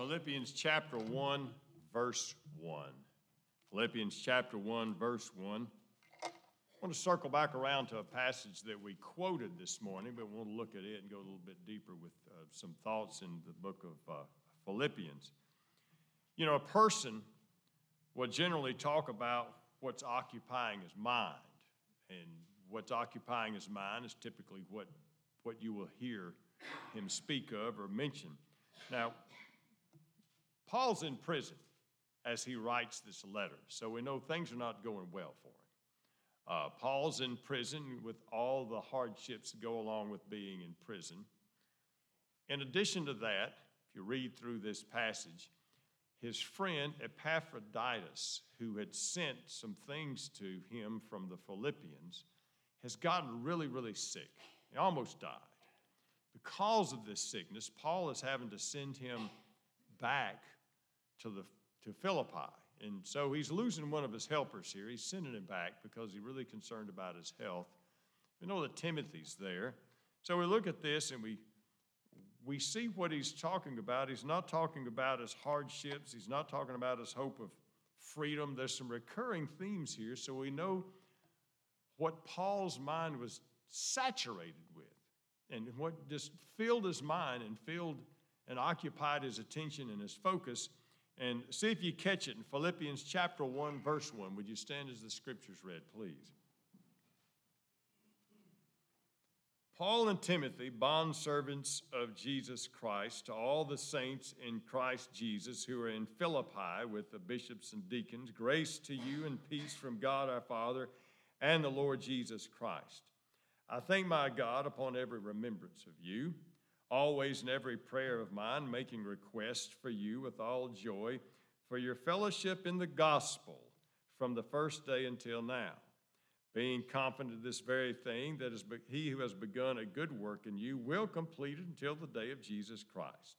Philippians chapter 1, verse 1. Philippians chapter 1, verse 1. I want to circle back around to a passage that we quoted this morning, but we want to look at it and go a little bit deeper with uh, some thoughts in the book of uh, Philippians. You know, a person will generally talk about what's occupying his mind, and what's occupying his mind is typically what, what you will hear him speak of or mention. Now, Paul's in prison as he writes this letter, so we know things are not going well for him. Uh, Paul's in prison with all the hardships that go along with being in prison. In addition to that, if you read through this passage, his friend Epaphroditus, who had sent some things to him from the Philippians, has gotten really, really sick. He almost died. Because of this sickness, Paul is having to send him back to, the, to Philippi. And so he's losing one of his helpers here. He's sending him back because he's really concerned about his health. We know that Timothy's there. So we look at this and we, we see what he's talking about. He's not talking about his hardships, he's not talking about his hope of freedom. There's some recurring themes here, so we know what Paul's mind was saturated with and what just filled his mind and filled and occupied his attention and his focus and see if you catch it in Philippians chapter 1, verse 1. Would you stand as the scriptures read, please? Paul and Timothy, bondservants of Jesus Christ, to all the saints in Christ Jesus who are in Philippi with the bishops and deacons, grace to you and peace from God our Father and the Lord Jesus Christ. I thank my God upon every remembrance of you always in every prayer of mine, making request for you with all joy for your fellowship in the gospel from the first day until now, being confident of this very thing, that is, he who has begun a good work in you will complete it until the day of Jesus Christ.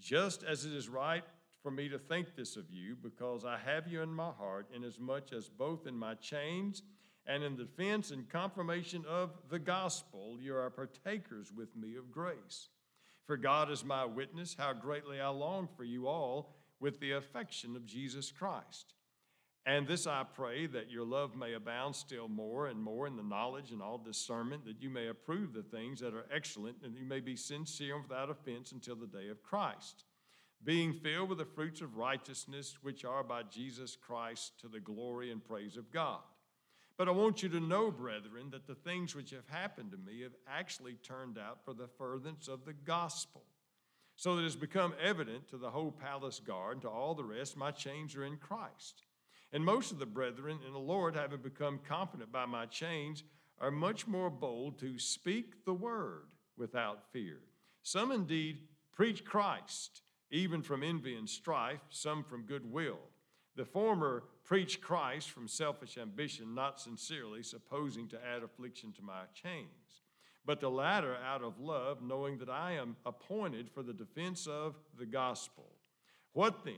Just as it is right for me to think this of you, because I have you in my heart, inasmuch as both in my chains and in the defense and confirmation of the gospel, you are partakers with me of grace. For God is my witness, how greatly I long for you all with the affection of Jesus Christ. And this I pray that your love may abound still more and more in the knowledge and all discernment, that you may approve the things that are excellent, and you may be sincere and without offense until the day of Christ, being filled with the fruits of righteousness which are by Jesus Christ to the glory and praise of God. But I want you to know, brethren, that the things which have happened to me have actually turned out for the furtherance of the gospel. So that it has become evident to the whole palace guard and to all the rest, my chains are in Christ. And most of the brethren in the Lord, having become confident by my chains, are much more bold to speak the word without fear. Some indeed preach Christ, even from envy and strife, some from goodwill. The former preached Christ from selfish ambition, not sincerely, supposing to add affliction to my chains, but the latter out of love, knowing that I am appointed for the defense of the gospel. What then?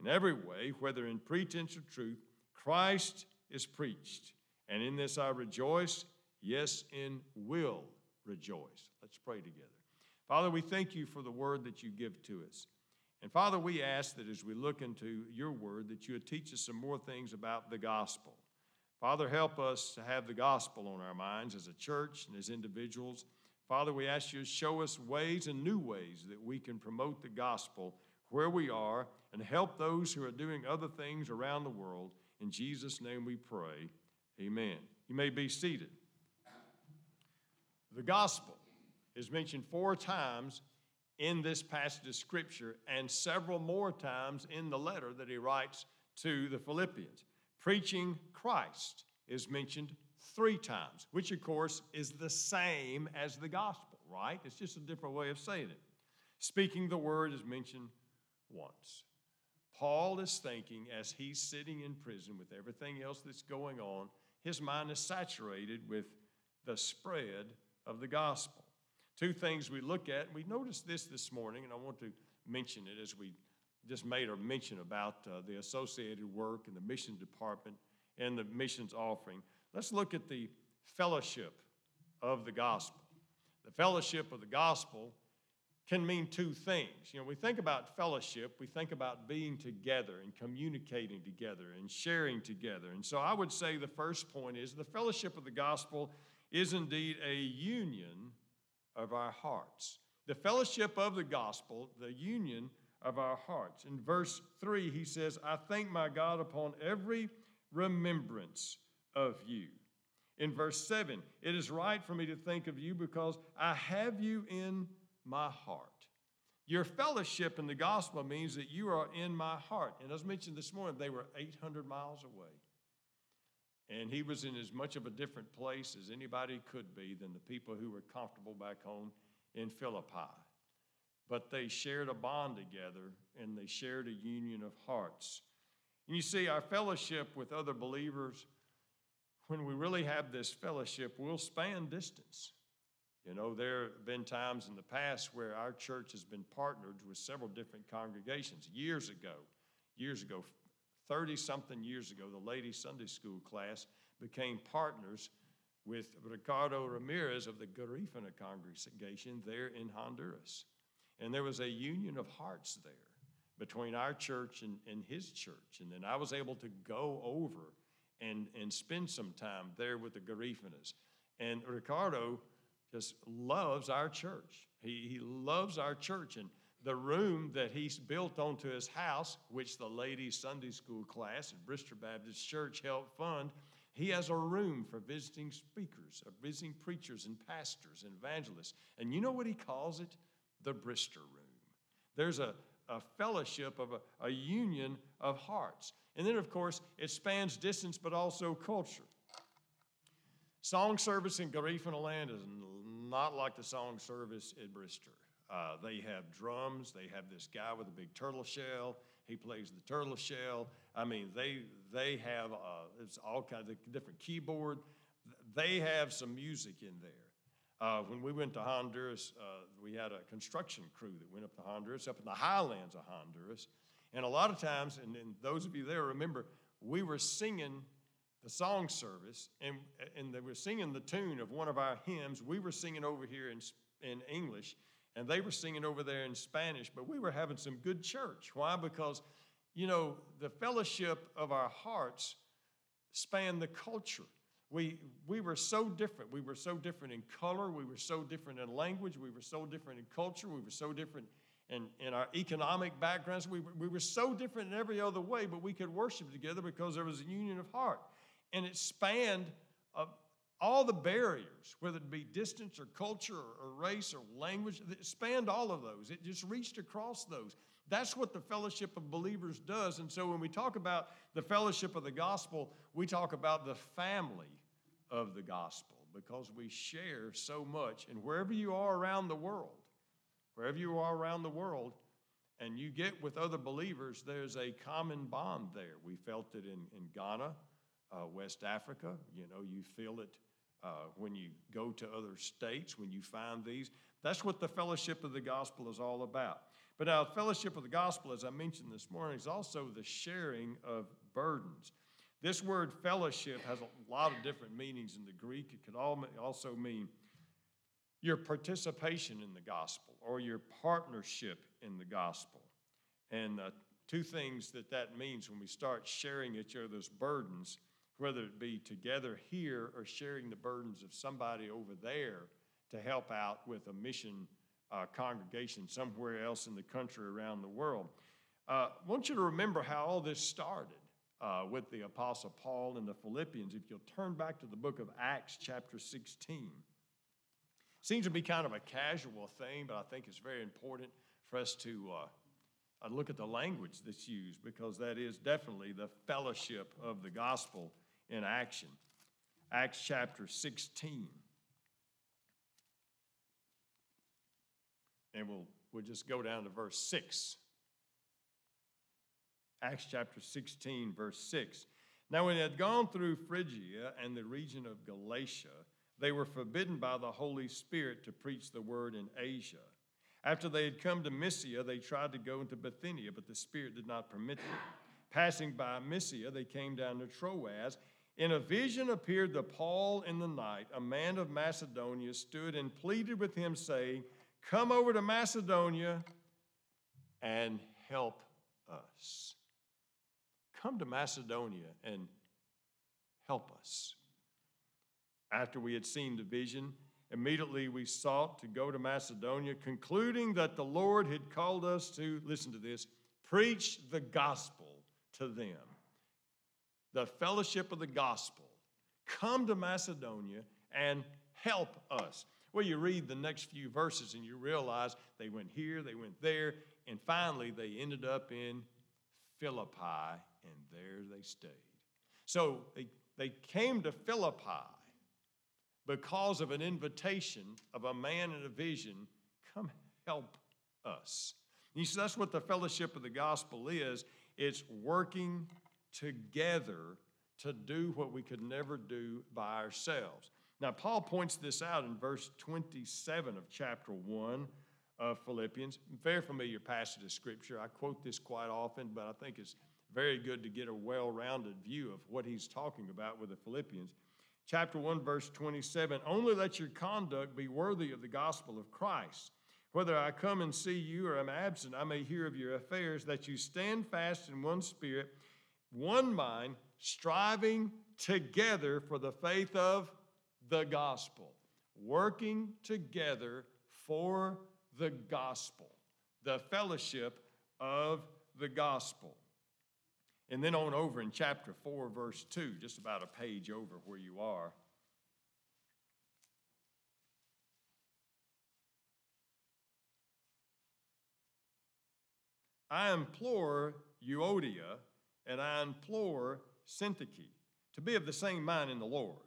In every way, whether in pretense or truth, Christ is preached. And in this I rejoice, yes, in will rejoice. Let's pray together. Father, we thank you for the word that you give to us. And Father, we ask that as we look into your word, that you would teach us some more things about the gospel. Father, help us to have the gospel on our minds as a church and as individuals. Father, we ask you to show us ways and new ways that we can promote the gospel where we are and help those who are doing other things around the world. In Jesus' name we pray. Amen. You may be seated. The gospel is mentioned four times in this passage of Scripture and several more times in the letter that he writes to the Philippians. Preaching Christ is mentioned three times, which of course is the same as the gospel, right? It's just a different way of saying it. Speaking the word is mentioned once. Paul is thinking as he's sitting in prison with everything else that's going on, his mind is saturated with the spread of the gospel. Two things we look at, we noticed this this morning, and I want to mention it as we just made a mention about uh, the associated work and the mission department and the missions offering. Let's look at the fellowship of the gospel. The fellowship of the gospel can mean two things. You know, we think about fellowship, we think about being together and communicating together and sharing together. And so I would say the first point is the fellowship of the gospel is indeed a union of our hearts. The fellowship of the gospel, the union of our hearts. In verse 3, he says, I thank my God upon every remembrance of you. In verse 7, it is right for me to think of you because I have you in my heart. Your fellowship in the gospel means that you are in my heart. And as mentioned this morning, they were 800 miles away. And he was in as much of a different place as anybody could be than the people who were comfortable back home in Philippi. But they shared a bond together and they shared a union of hearts. And you see, our fellowship with other believers, when we really have this fellowship, will span distance. You know, there have been times in the past where our church has been partnered with several different congregations. Years ago, years ago, 30 something years ago, the ladies' Sunday school class became partners with Ricardo Ramirez of the Garifuna congregation there in Honduras. And there was a union of hearts there between our church and, and his church. And then I was able to go over and, and spend some time there with the Garifunas. And Ricardo just loves our church. He, he loves our church. And the room that he's built onto his house, which the ladies' Sunday school class at Bristol Baptist Church helped fund, he has a room for visiting speakers, or visiting preachers and pastors and evangelists. And you know what he calls it? The Brister Room. There's a, a fellowship of a, a union of hearts. And then, of course, it spans distance but also culture. Song service in Garifuna land is not like the song service at Bristol. Uh, they have drums. They have this guy with a big turtle shell. He plays the turtle shell. I mean, they they have uh, it's all kinds of different keyboard. They have some music in there. Uh, when we went to Honduras, uh, we had a construction crew that went up to Honduras, up in the highlands of Honduras, and a lot of times, and, and those of you there remember, we were singing the song service, and, and they were singing the tune of one of our hymns. We were singing over here in, in English, and they were singing over there in Spanish, but we were having some good church. Why? Because, you know, the fellowship of our hearts spanned the culture. We, we were so different. We were so different in color. We were so different in language. We were so different in culture. We were so different in, in our economic backgrounds. We, we were so different in every other way, but we could worship together because there was a union of heart and it spanned uh, all the barriers, whether it be distance or culture or, race or language, spanned all of those. It just reached across those. That's what the fellowship of believers does. And so when we talk about the fellowship of the gospel, we talk about the family of the gospel because we share so much. And wherever you are around the world, wherever you are around the world, and you get with other believers, there's a common bond there. We felt it in, in Ghana uh, West Africa. You know, you feel it uh, when you go to other states, when you find these. That's what the fellowship of the gospel is all about. But now, fellowship of the gospel, as I mentioned this morning, is also the sharing of burdens. This word fellowship has a lot of different meanings in the Greek. It could also mean your participation in the gospel or your partnership in the gospel. And uh, two things that that means when we start sharing each other's burdens whether it be together here or sharing the burdens of somebody over there to help out with a mission uh, congregation somewhere else in the country around the world. Uh, I want you to remember how all this started uh, with the Apostle Paul and the Philippians. If you'll turn back to the book of Acts, chapter 16. Seems to be kind of a casual thing, but I think it's very important for us to uh, uh, look at the language that's used because that is definitely the fellowship of the gospel in action. Acts chapter 16. And we'll, we'll just go down to verse 6. Acts chapter 16, verse 6. Now, when they had gone through Phrygia and the region of Galatia, they were forbidden by the Holy Spirit to preach the word in Asia. After they had come to Mysia, they tried to go into Bithynia, but the Spirit did not permit them. Passing by Mysia, they came down to Troas in a vision appeared to Paul in the night. A man of Macedonia stood and pleaded with him, saying, come over to Macedonia and help us. Come to Macedonia and help us. After we had seen the vision, immediately we sought to go to Macedonia, concluding that the Lord had called us to, listen to this, preach the gospel to them. The fellowship of the gospel. Come to Macedonia and help us. Well, you read the next few verses and you realize they went here, they went there, and finally they ended up in Philippi, and there they stayed. So they, they came to Philippi because of an invitation of a man in a vision come help us. You see, that's what the fellowship of the gospel is it's working together to do what we could never do by ourselves. Now, Paul points this out in verse 27 of chapter 1 of Philippians. Very familiar passage of scripture. I quote this quite often, but I think it's very good to get a well rounded view of what he's talking about with the Philippians. Chapter 1, verse 27 Only let your conduct be worthy of the gospel of Christ. Whether I come and see you or I'm absent, I may hear of your affairs, that you stand fast in one spirit, one mind, striving together for the faith of the gospel, working together for the gospel, the fellowship of the gospel. And then on over in chapter 4, verse 2, just about a page over where you are. I implore Euodia and I implore Syntyche to be of the same mind in the Lord.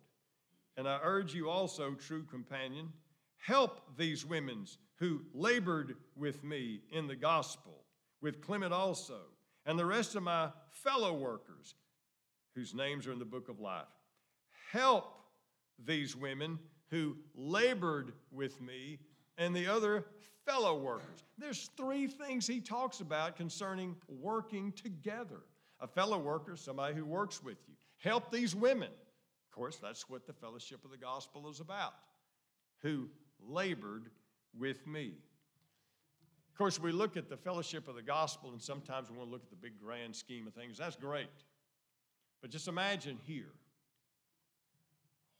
And I urge you also, true companion, help these women who labored with me in the gospel, with Clement also, and the rest of my fellow workers whose names are in the book of life. Help these women who labored with me and the other fellow workers. There's three things he talks about concerning working together. A fellow worker, somebody who works with you. Help these women. Of course, that's what the fellowship of the gospel is about. Who labored with me. Of course, we look at the fellowship of the gospel, and sometimes we want to look at the big grand scheme of things. That's great. But just imagine here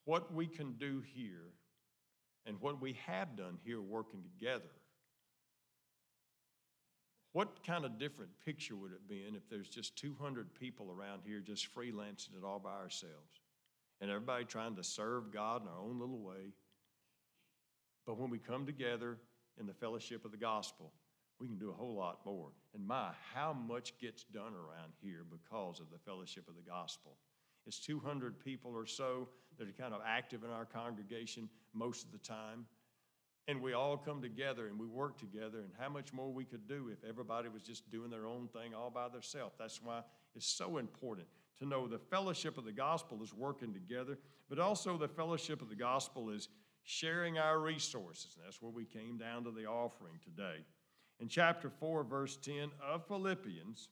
what we can do here and what we have done here working together. What kind of different picture would it be in if there's just 200 people around here just freelancing it all by ourselves and everybody trying to serve God in our own little way? But when we come together in the fellowship of the gospel, we can do a whole lot more. And my, how much gets done around here because of the fellowship of the gospel? It's 200 people or so that are kind of active in our congregation most of the time. And we all come together and we work together, and how much more we could do if everybody was just doing their own thing all by themselves. That's why it's so important to know the fellowship of the gospel is working together, but also the fellowship of the gospel is sharing our resources. And that's where we came down to the offering today. In chapter 4, verse 10 of Philippians,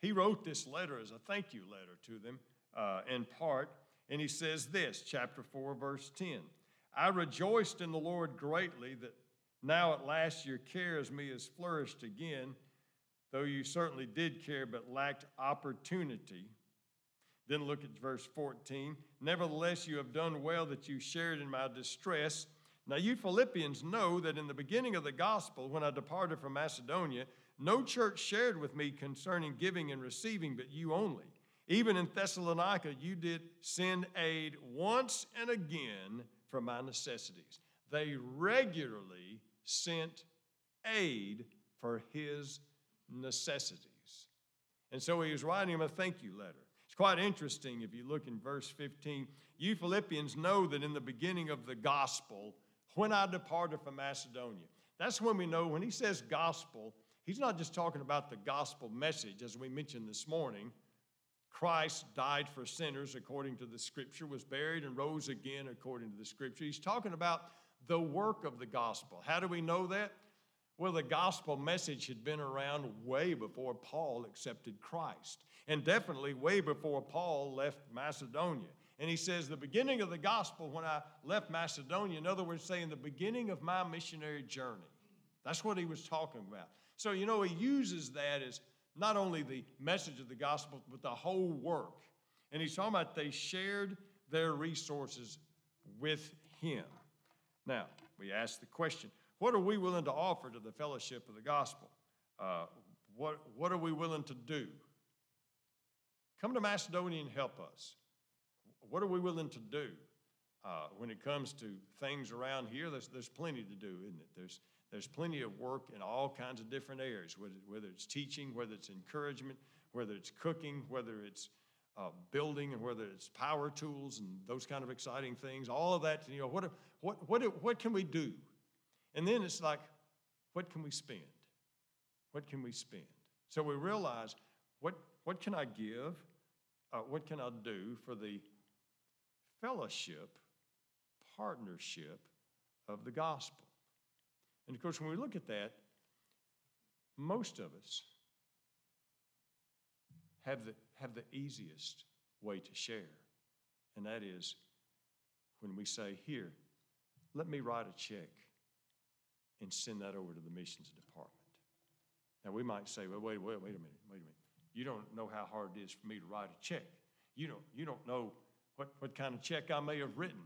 he wrote this letter as a thank you letter to them uh, in part, and he says this, chapter 4, verse 10 I rejoiced in the Lord greatly that now at last your care as me has flourished again, though you certainly did care but lacked opportunity. Then look at verse 14. Nevertheless, you have done well that you shared in my distress. Now, you Philippians know that in the beginning of the gospel, when I departed from Macedonia, no church shared with me concerning giving and receiving, but you only. Even in Thessalonica, you did send aid once and again for my necessities. They regularly sent aid for his necessities. And so he was writing him a thank you letter. It's quite interesting if you look in verse 15. You Philippians know that in the beginning of the gospel, when I departed from Macedonia, that's when we know when he says gospel, he's not just talking about the gospel message, as we mentioned this morning. Christ died for sinners according to the scripture, was buried and rose again according to the scripture. He's talking about the work of the gospel. How do we know that? Well, the gospel message had been around way before Paul accepted Christ, and definitely way before Paul left Macedonia. And he says, the beginning of the gospel when I left Macedonia, in other words, saying the beginning of my missionary journey. That's what he was talking about. So, you know, he uses that as not only the message of the gospel, but the whole work. And he's talking about they shared their resources with him. Now, we ask the question what are we willing to offer to the fellowship of the gospel? Uh, what, what are we willing to do? Come to Macedonia and help us. What are we willing to do? Uh, when it comes to things around here, there's, there's plenty to do, isn't it? There's, there's plenty of work in all kinds of different areas, whether, it's teaching, whether it's encouragement, whether it's cooking, whether it's uh, building, and whether it's power tools and those kind of exciting things. All of that, you know, what, what, what, what can we do? And then it's like, what can we spend? What can we spend? So we realize what, what can I give? Uh, what can I do for the fellowship, partnership of the gospel? And of course, when we look at that, most of us have the, have the easiest way to share, and that is when we say, Here, let me write a check and send that over to the missions department. Now, we might say, well, wait, wait, wait a minute, wait a minute. You don't know how hard it is for me to write a check. You don't, you don't know what, what kind of check I may have written.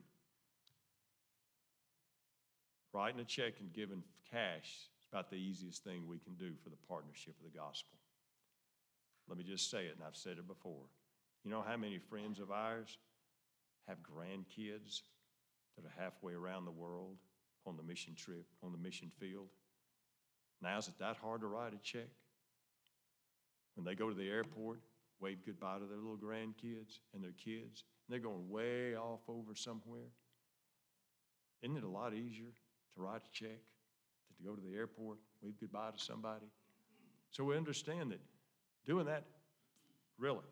Writing a check and giving cash is about the easiest thing we can do for the partnership of the gospel. Let me just say it, and I've said it before. You know how many friends of ours have grandkids that are halfway around the world on the mission trip, on the mission field? Now, is it that hard to write a check? When they go to the airport, wave goodbye to their little grandkids and their kids, and they're going way off over somewhere. Isn't it a lot easier to write a check to go to the airport, wave goodbye to somebody? So we understand that doing that, really,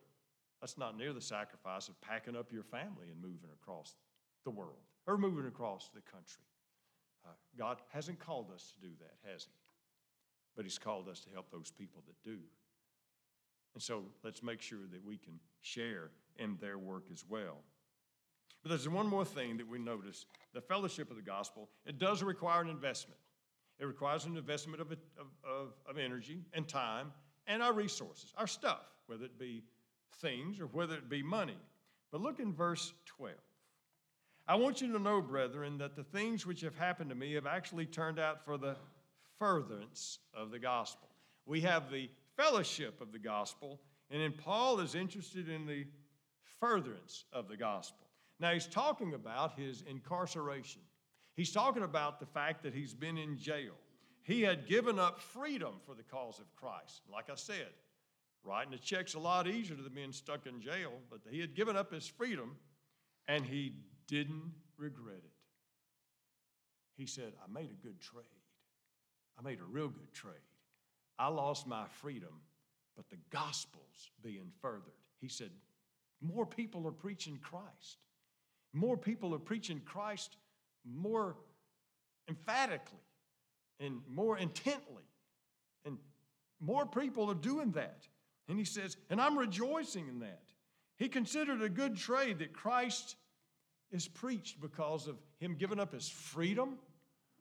that's not near the sacrifice of packing up your family and moving across the world or moving across the country. Uh, God hasn't called us to do that, has He? But He's called us to help those people that do. And so let's make sure that we can share in their work as well. But there's one more thing that we notice the fellowship of the gospel, it does require an investment. It requires an investment of, of, of energy and time and our resources, our stuff, whether it be things or whether it be money. But look in verse 12. I want you to know, brethren, that the things which have happened to me have actually turned out for the furtherance of the gospel. We have the fellowship of the gospel, and then Paul is interested in the furtherance of the gospel. Now, he's talking about his incarceration. He's talking about the fact that he's been in jail. He had given up freedom for the cause of Christ. Like I said, writing the check's a lot easier than being stuck in jail, but he had given up his freedom and he didn't regret it. He said, I made a good trade. I made a real good trade. I lost my freedom, but the gospel's being furthered. He said, More people are preaching Christ. More people are preaching Christ more emphatically and more intently. And more people are doing that. And he says, and I'm rejoicing in that. He considered a good trade that Christ is preached because of him giving up his freedom.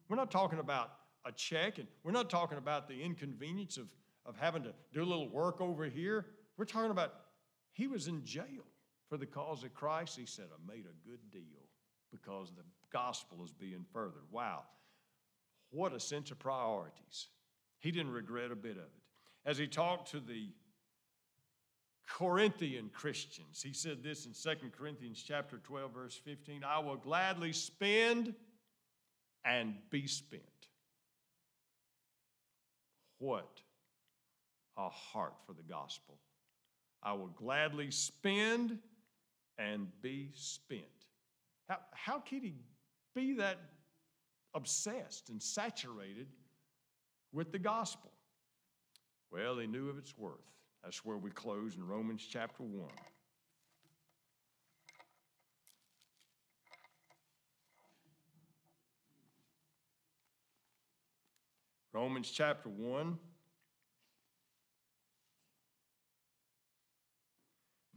We're not talking about a check, and we're not talking about the inconvenience of, of having to do a little work over here. We're talking about he was in jail for the cause of Christ. He said, I made a good deal because the gospel is being furthered. Wow. What a sense of priorities. He didn't regret a bit of it. As he talked to the Corinthian Christians, he said this in 2 Corinthians chapter 12 verse 15, I will gladly spend and be spent. What a heart for the gospel. I will gladly spend and be spent. How, how could he be that obsessed and saturated with the gospel? Well, he knew of its worth. That's where we close in Romans chapter 1. Romans chapter 1,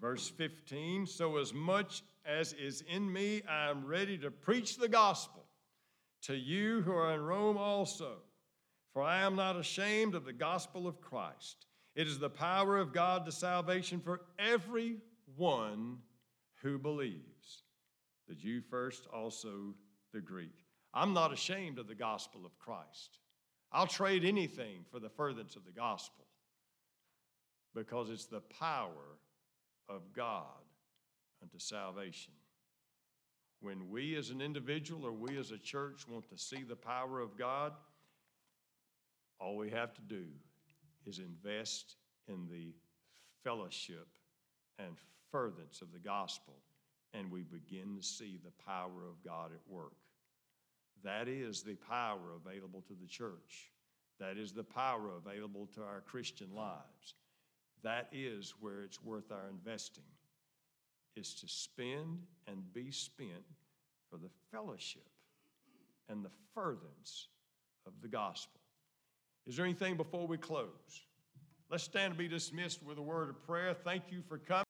Verse 15 So as much as is in me, I am ready to preach the gospel to you who are in Rome also. For I am not ashamed of the gospel of Christ. It is the power of God to salvation for everyone who believes, the Jew first, also the Greek. I'm not ashamed of the gospel of Christ. I'll trade anything for the furtherance of the gospel because it's the power of God unto salvation. When we as an individual or we as a church want to see the power of God, all we have to do is invest in the fellowship and furtherance of the gospel, and we begin to see the power of God at work. That is the power available to the church. That is the power available to our Christian lives. That is where it's worth our investing, is to spend and be spent for the fellowship and the furtherance of the gospel. Is there anything before we close? Let's stand and be dismissed with a word of prayer. Thank you for coming.